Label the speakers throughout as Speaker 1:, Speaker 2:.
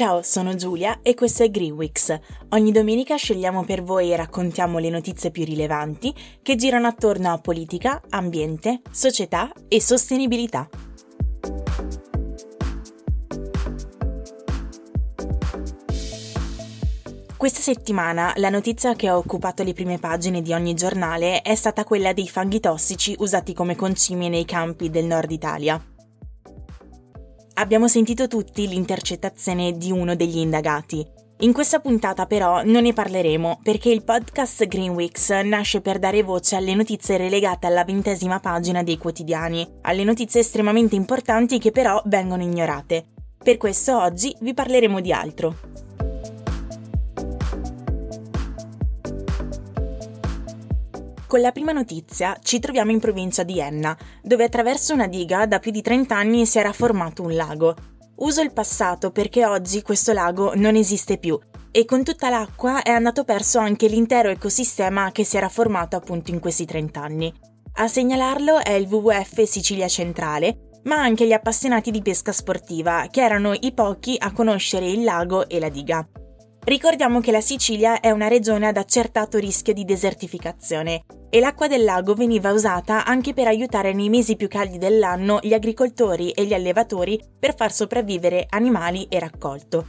Speaker 1: Ciao, sono Giulia e questo è Greenwix. Ogni domenica scegliamo per voi e raccontiamo le notizie più rilevanti che girano attorno a politica, ambiente, società e sostenibilità. Questa settimana la notizia che ha occupato le prime pagine di ogni giornale è stata quella dei fanghi tossici usati come concimi nei campi del nord Italia. Abbiamo sentito tutti l'intercettazione di uno degli indagati. In questa puntata però non ne parleremo perché il podcast Greenwix nasce per dare voce alle notizie relegate alla ventesima pagina dei quotidiani, alle notizie estremamente importanti che però vengono ignorate. Per questo oggi vi parleremo di altro. Con la prima notizia ci troviamo in provincia di Enna, dove attraverso una diga da più di 30 anni si era formato un lago. Uso il passato perché oggi questo lago non esiste più e con tutta l'acqua è andato perso anche l'intero ecosistema che si era formato appunto in questi 30 anni. A segnalarlo è il WWF Sicilia Centrale, ma anche gli appassionati di pesca sportiva, che erano i pochi a conoscere il lago e la diga. Ricordiamo che la Sicilia è una regione ad accertato rischio di desertificazione e l'acqua del lago veniva usata anche per aiutare nei mesi più caldi dell'anno gli agricoltori e gli allevatori per far sopravvivere animali e raccolto.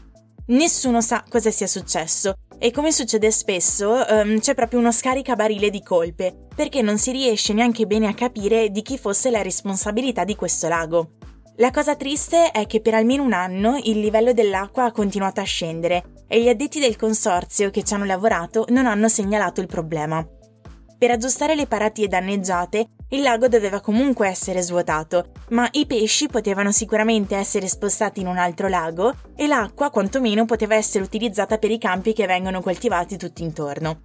Speaker 1: Nessuno sa cosa sia successo e come succede spesso um, c'è proprio uno scaricabarile di colpe perché non si riesce neanche bene a capire di chi fosse la responsabilità di questo lago. La cosa triste è che per almeno un anno il livello dell'acqua ha continuato a scendere e gli addetti del consorzio che ci hanno lavorato non hanno segnalato il problema. Per aggiustare le paratie danneggiate, il lago doveva comunque essere svuotato, ma i pesci potevano sicuramente essere spostati in un altro lago e l'acqua quantomeno poteva essere utilizzata per i campi che vengono coltivati tutto intorno.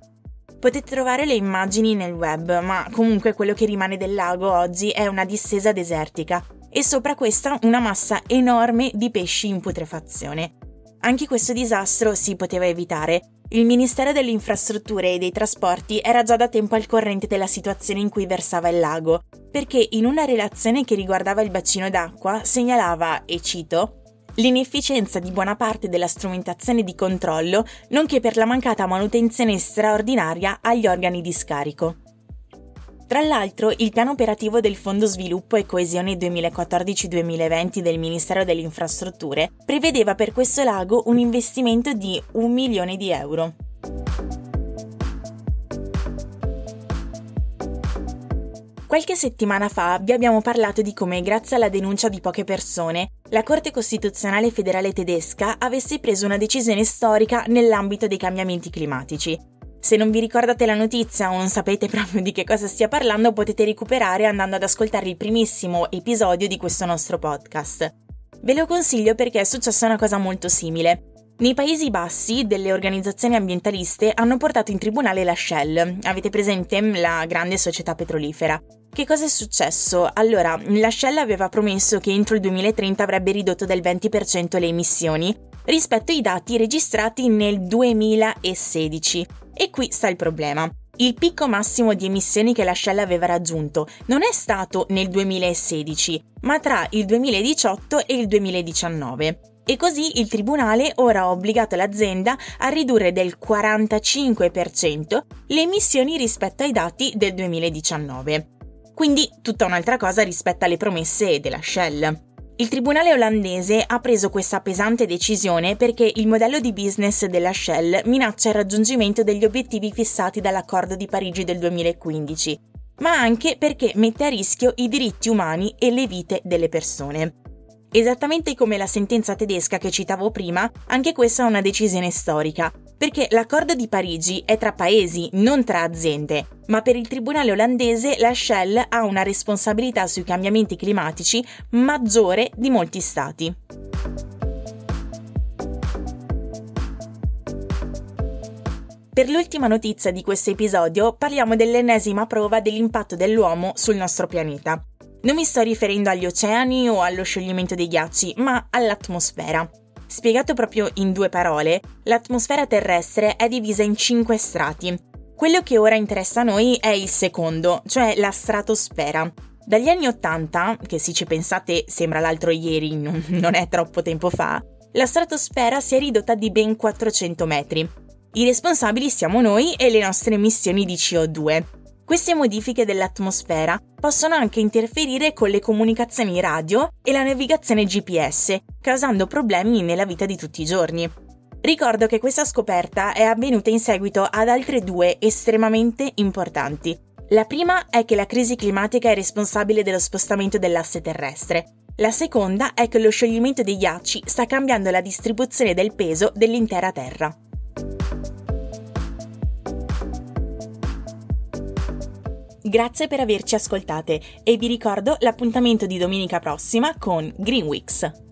Speaker 1: Potete trovare le immagini nel web, ma comunque quello che rimane del lago oggi è una distesa desertica e sopra questa una massa enorme di pesci in putrefazione. Anche questo disastro si poteva evitare. Il Ministero delle Infrastrutture e dei Trasporti era già da tempo al corrente della situazione in cui versava il lago, perché in una relazione che riguardava il bacino d'acqua segnalava, e cito, l'inefficienza di buona parte della strumentazione di controllo, nonché per la mancata manutenzione straordinaria agli organi di scarico. Tra l'altro, il piano operativo del Fondo Sviluppo e Coesione 2014-2020 del Ministero delle Infrastrutture prevedeva per questo lago un investimento di un milione di euro. Qualche settimana fa vi abbiamo parlato di come, grazie alla denuncia di poche persone, la Corte Costituzionale federale tedesca avesse preso una decisione storica nell'ambito dei cambiamenti climatici, se non vi ricordate la notizia o non sapete proprio di che cosa stia parlando, potete recuperare andando ad ascoltare il primissimo episodio di questo nostro podcast. Ve lo consiglio perché è successa una cosa molto simile. Nei Paesi Bassi, delle organizzazioni ambientaliste hanno portato in tribunale la Shell. Avete presente la grande società petrolifera? Che cosa è successo? Allora, la Shell aveva promesso che entro il 2030 avrebbe ridotto del 20% le emissioni rispetto ai dati registrati nel 2016 e qui sta il problema. Il picco massimo di emissioni che la Shell aveva raggiunto non è stato nel 2016, ma tra il 2018 e il 2019. E così il tribunale ora ha obbligato l'azienda a ridurre del 45% le emissioni rispetto ai dati del 2019. Quindi tutta un'altra cosa rispetto alle promesse della Shell. Il tribunale olandese ha preso questa pesante decisione perché il modello di business della Shell minaccia il raggiungimento degli obiettivi fissati dall'accordo di Parigi del 2015, ma anche perché mette a rischio i diritti umani e le vite delle persone. Esattamente come la sentenza tedesca che citavo prima, anche questa è una decisione storica, perché l'accordo di Parigi è tra paesi, non tra aziende, ma per il tribunale olandese la Shell ha una responsabilità sui cambiamenti climatici maggiore di molti stati. Per l'ultima notizia di questo episodio parliamo dell'ennesima prova dell'impatto dell'uomo sul nostro pianeta. Non mi sto riferendo agli oceani o allo scioglimento dei ghiacci, ma all'atmosfera. Spiegato proprio in due parole, l'atmosfera terrestre è divisa in cinque strati. Quello che ora interessa a noi è il secondo, cioè la stratosfera. Dagli anni Ottanta, che se ci pensate sembra l'altro ieri, non, è troppo tempo fa, la stratosfera si è ridotta di ben 400 metri. I responsabili siamo noi e le nostre emissioni di CO2. Queste modifiche dell'atmosfera possono anche interferire con le comunicazioni radio e la navigazione GPS, causando problemi nella vita di tutti i giorni. Ricordo che questa scoperta è avvenuta in seguito ad altre due estremamente importanti. La prima è che la crisi climatica è responsabile dello spostamento dell'asse terrestre. La seconda è che lo scioglimento dei ghiacci sta cambiando la distribuzione del peso dell'intera Terra. Grazie per averci ascoltate e vi ricordo l'appuntamento di domenica prossima con Green Weeks.